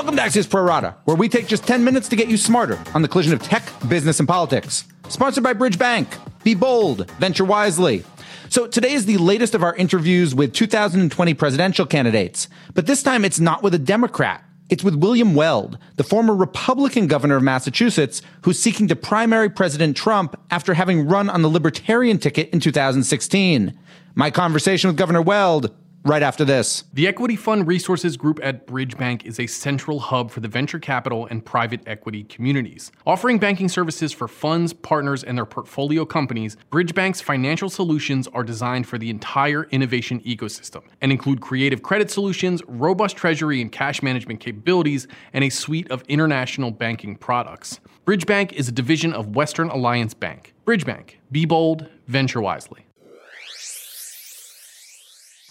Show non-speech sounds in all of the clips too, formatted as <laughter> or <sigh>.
Welcome to Axios Pro where we take just 10 minutes to get you smarter on the collision of tech, business, and politics. Sponsored by Bridge Bank. Be bold, venture wisely. So today is the latest of our interviews with 2020 presidential candidates, but this time it's not with a Democrat. It's with William Weld, the former Republican governor of Massachusetts, who's seeking to primary President Trump after having run on the Libertarian ticket in 2016. My conversation with Governor Weld right after this. The Equity Fund Resources Group at Bridge Bank is a central hub for the venture capital and private equity communities. Offering banking services for funds, partners, and their portfolio companies, Bridge Bank's financial solutions are designed for the entire innovation ecosystem and include creative credit solutions, robust treasury and cash management capabilities, and a suite of international banking products. Bridge Bank is a division of Western Alliance Bank. Bridge Bank. Be bold, venture wisely.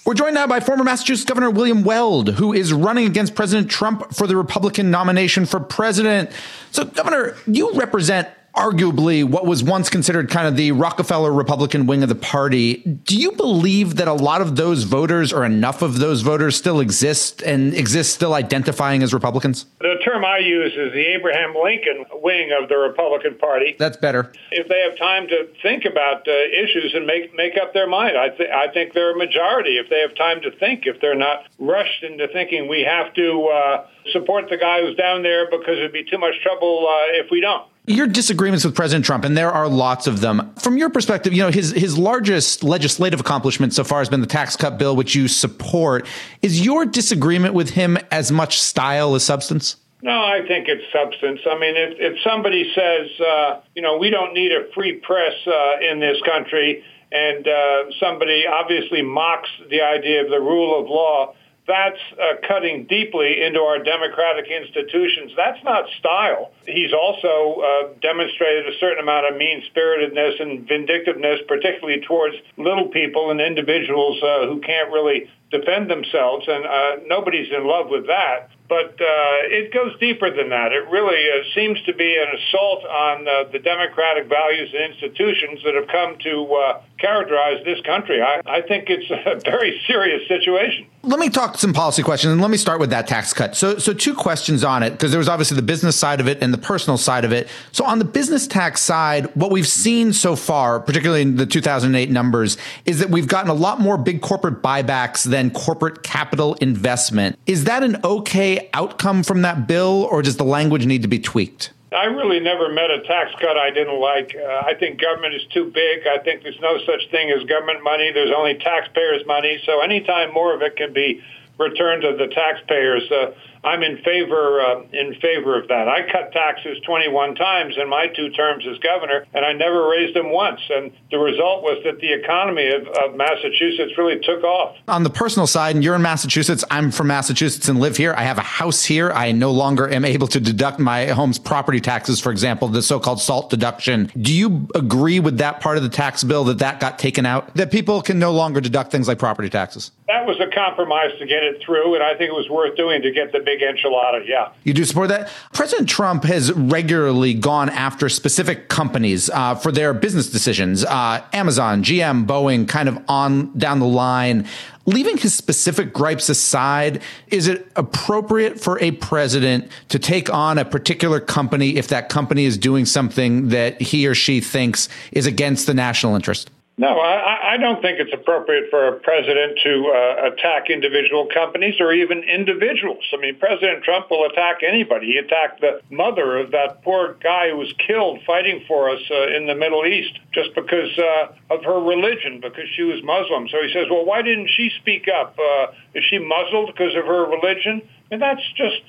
We're joined now by former Massachusetts Governor William Weld, who is running against President Trump for the Republican nomination for president. So, Governor, you represent arguably what was once considered kind of the Rockefeller Republican wing of the party. Do you believe that a lot of those voters or enough of those voters still exist and exist still identifying as Republicans? The term I use is the Abraham Lincoln wing of the Republican Party. That's better. If they have time to think about uh, issues and make make up their mind, I, th- I think they're a majority. If they have time to think, if they're not rushed into thinking we have to uh, support the guy who's down there because it'd be too much trouble uh, if we don't your disagreements with President Trump, and there are lots of them. From your perspective, you know, his his largest legislative accomplishment so far has been the tax cut bill, which you support. Is your disagreement with him as much style as substance? No, I think it's substance. I mean, if, if somebody says, uh, you know, we don't need a free press uh, in this country, and uh, somebody obviously mocks the idea of the rule of law, that's uh, cutting deeply into our democratic institutions. That's not style. He's also uh, demonstrated a certain amount of mean spiritedness and vindictiveness, particularly towards little people and individuals uh, who can't really defend themselves, and uh, nobody's in love with that. But uh, it goes deeper than that. It really uh, seems to be an assault on uh, the democratic values and institutions that have come to uh, characterize this country. I, I think it's a <laughs> very serious situation. Let me talk some policy questions, and let me start with that tax cut. So, so two questions on it, because there was obviously the business side of it and the personal side of it. So, on the business tax side, what we've seen so far, particularly in the 2008 numbers, is that we've gotten a lot more big corporate buybacks than corporate capital investment. Is that an okay outcome from that bill, or does the language need to be tweaked? I really never met a tax cut I didn't like. Uh, I think government is too big. I think there's no such thing as government money. There's only taxpayers' money. So anytime more of it can be returned to the taxpayers, uh, I'm in favor uh, in favor of that. I cut taxes 21 times in my two terms as governor, and I never raised them once. And the result was that the economy of, of Massachusetts really took off. On the personal side, and you're in Massachusetts, I'm from Massachusetts and live here. I have a house here. I no longer am able to deduct my home's property taxes, for example, the so-called SALT deduction. Do you agree with that part of the tax bill that that got taken out? That people can no longer deduct things like property taxes? That was a compromise to get it through, and I think it was worth doing to get the big enchilada. Yeah. You do support that? President Trump has regularly gone after specific companies uh, for their business decisions. Uh, Amazon, GM, Boeing, kind of on down the line. Leaving his specific gripes aside, is it appropriate for a president to take on a particular company if that company is doing something that he or she thinks is against the national interest? No, I, I don't think it's appropriate for a president to uh, attack individual companies or even individuals. I mean, President Trump will attack anybody. He attacked the mother of that poor guy who was killed fighting for us uh, in the Middle East just because uh, of her religion, because she was Muslim. So he says, well, why didn't she speak up? Uh, is she muzzled because of her religion? And that's just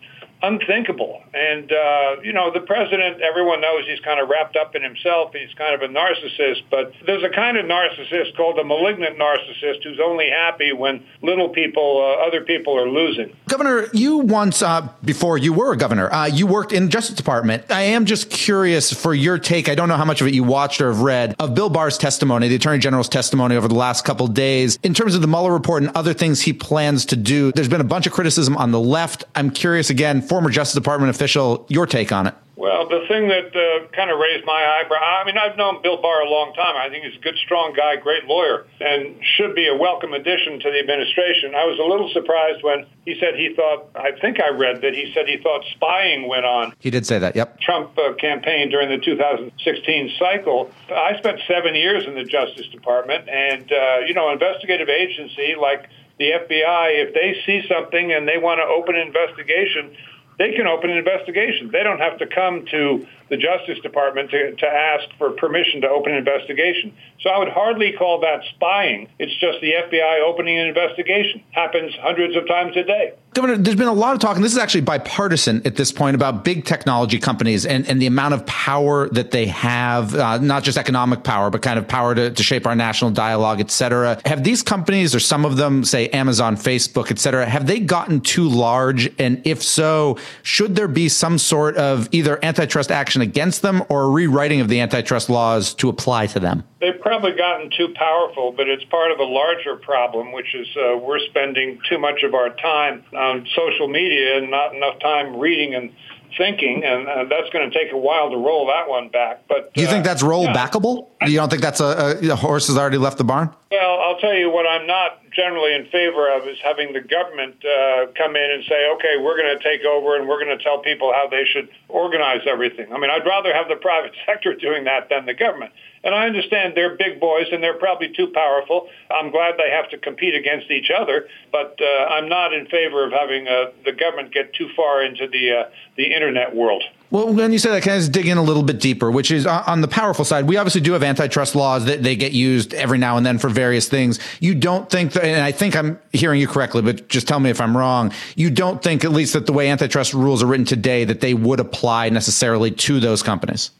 unthinkable. And, uh, you know, the president, everyone knows he's kind of wrapped up in himself. He's kind of a narcissist. But there's a kind of narcissist called a malignant narcissist who's only happy when little people, uh, other people are losing. Governor, you once, uh, before you were a governor, uh, you worked in the Justice Department. I am just curious for your take. I don't know how much of it you watched or have read of Bill Barr's testimony, the Attorney General's testimony over the last couple days in terms of the Mueller report and other things he plans to do. There's been a bunch of criticism on the left. I'm curious again former Justice Department official, your take on it. Well, the thing that uh, kind of raised my eyebrow, I mean, I've known Bill Barr a long time. I think he's a good, strong guy, great lawyer, and should be a welcome addition to the administration. I was a little surprised when he said he thought, I think I read that he said he thought spying went on. He did say that, yep. Trump uh, campaign during the 2016 cycle. I spent seven years in the Justice Department, and, uh, you know, investigative agency like the FBI, if they see something and they want to open an investigation, they can open an investigation. They don't have to come to the Justice Department to, to ask for permission to open an investigation. So I would hardly call that spying. It's just the FBI opening an investigation. Happens hundreds of times a day. Governor, there's been a lot of talk, and this is actually bipartisan at this point, about big technology companies and, and the amount of power that they have, uh, not just economic power, but kind of power to, to shape our national dialogue, et cetera. Have these companies, or some of them, say Amazon, Facebook, et cetera, have they gotten too large? And if so, should there be some sort of either antitrust action against them or a rewriting of the antitrust laws to apply to them? They've probably gotten too powerful, but it's part of a larger problem, which is uh, we're spending too much of our time on social media and not enough time reading and thinking, and uh, that's going to take a while to roll that one back. But do you uh, think that's roll backable? You don't think that's a, a, a horse has already left the barn? Well, I'll tell you what I'm not generally in favor of is having the government uh, come in and say, okay, we're going to take over and we're going to tell people how they should organize everything. I mean, I'd rather have the <laughs> private sector doing that than the government. And I understand they're big boys and they're probably too powerful. I'm glad they have to compete against each other, but uh, I'm not in favor of having uh, the government get too far into the uh, the internet world. Well, when you say that, can I just dig in a little bit deeper, which is uh, on the powerful side, we obviously do have antitrust laws that they get used every now and then for various things. You don't think that, and I think I'm hearing you correctly, but just tell me if I'm wrong. You don't think, at least that the way antitrust rules are written today, that they would apply necessarily to those companies?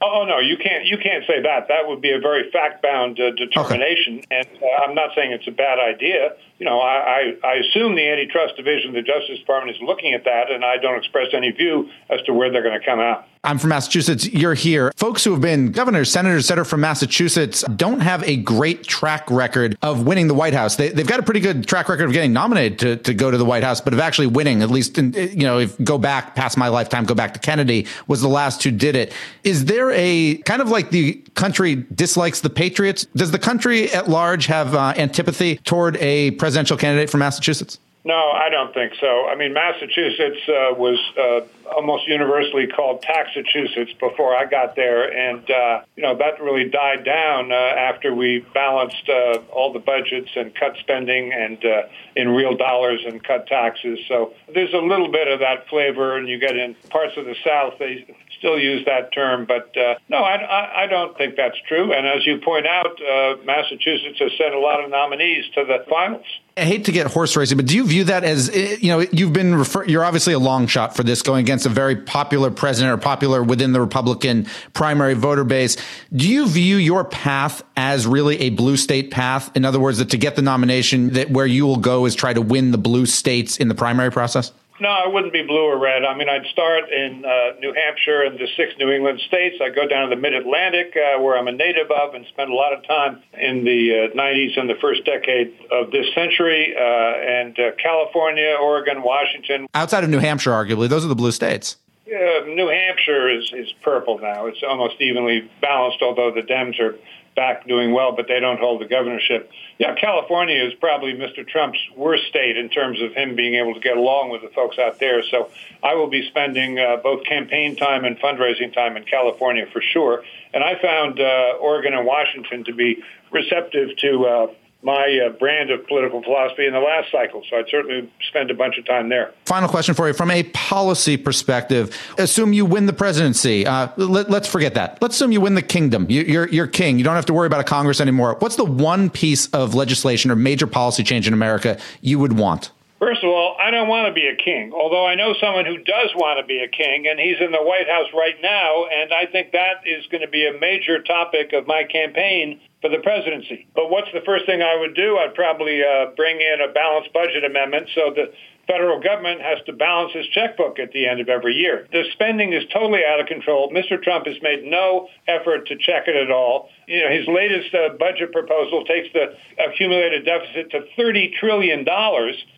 Oh no, you can't. You can't say that. That would be a very fact-bound uh, determination, okay. and uh, I'm not saying it's a bad idea you know, I, I, I assume the antitrust division of the Justice Department is looking at that, and I don't express any view as to where they're going to come out. I'm from Massachusetts. You're here. Folks who have been governors, senators, etc. from Massachusetts don't have a great track record of winning the White House. They, have got a pretty good track record of getting nominated to, to go to the White House, but of actually winning, at least, in, you know, if go back past my lifetime, go back to Kennedy was the last who did it. Is there a kind of like the country dislikes the Patriots? Does the country at large have uh, antipathy toward a presidential candidate from Massachusetts? No, I don't think so. I mean, Massachusetts uh, was uh, almost universally called Taxachusetts before I got there, and uh, you know that really died down uh, after we balanced uh, all the budgets and cut spending and uh, in real dollars and cut taxes. So there's a little bit of that flavor, and you get in parts of the South they still use that term, but uh, no, I, I, don't think that's true. And as you point out, uh, Massachusetts has sent a lot of nominees to the finals. I hate to get horse racing, but do you view that as eh, you know you've been refer- you're obviously a long shot for this going against a very popular president or popular within the Republican primary voter base. Do you view your path as really a blue state path? In other words, that to get the nomination, that where you will go is try to win the blue states in the primary process? No, I wouldn't be blue or red. I mean, I'd start in uh, New Hampshire and the six New England states. I'd go down to the Mid-Atlantic, uh, where I'm a native of, and spend a lot of time in the uh, 90s and the first decade of this century, uh, and uh, California, Oregon, Washington. Outside of New Hampshire, arguably, those are the blue states. Yeah, New Hampshire is, is purple now. It's almost evenly balanced, although the Dems are back doing well, but they don't hold the governorship. Yeah, California is probably Mr. Trump's worst state in terms of him being able to get along with the folks out there. So I will be spending uh, both campaign time and fundraising time in California for sure. And I found uh, Oregon and Washington to be receptive to uh, my uh, brand of political philosophy in the last cycle. So I'd certainly spend a bunch of time there. Final question for you from a policy perspective. Assume you win the presidency. Uh, let, us forget that. Let's assume you win the kingdom. You, you're, you're king. You don't have to worry about a Congress anymore. What's the one piece of legislation or major policy change in America you would want? First of all, I don't want to be a king, although I know someone who does want to be a king, and he's in the White House right now, and I think that is going to be a major topic of my campaign for the presidency. But what's the first thing I would do? I'd probably uh, bring in a balanced budget amendment so the federal government has to balance his checkbook at the end of every year. The spending is totally out of control. Mr. Trump has made no effort to check it at all. You know, his latest uh, budget proposal takes the accumulated deficit to $30 trillion.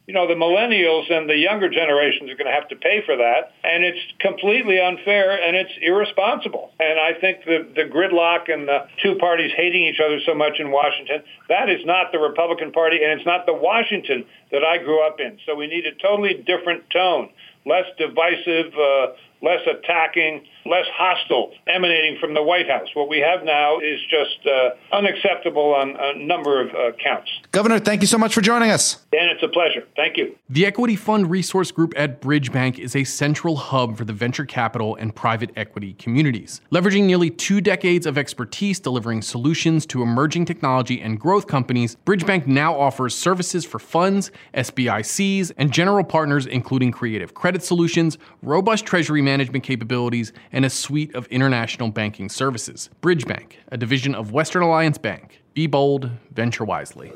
you know, the millennials and the younger generations are going to have to pay for that. And it's completely unfair and it's irresponsible. And I think the, the gridlock and the two parties hating each other so much in Washington, that is not the Republican Party and it's not the Washington that I grew up in. So we need a totally different tone, less divisive, uh, less attacking, less hostile emanating from the White House. What we have now is just uh, unacceptable on a number of uh, counts. Governor, thank you so much for joining us. Dan, it's a pleasure. Thank you. The Equity Fund Resource Group at Bridge Bank is a central hub for the venture capital and private equity communities. Leveraging nearly two decades of expertise delivering solutions to emerging technology and growth companies, Bridge Bank now offers services for funds, SBICs, and general partners, including creative credit solutions, robust treasury management capabilities, and a suite of international banking services. Bridge Bank, a division of Western Alliance Bank. Be bold, venture wisely.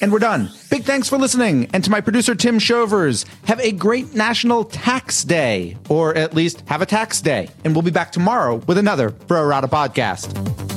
And we're done. Big thanks for listening. And to my producer, Tim Shovers, have a great National Tax Day, or at least have a tax day. And we'll be back tomorrow with another Pro Rata podcast.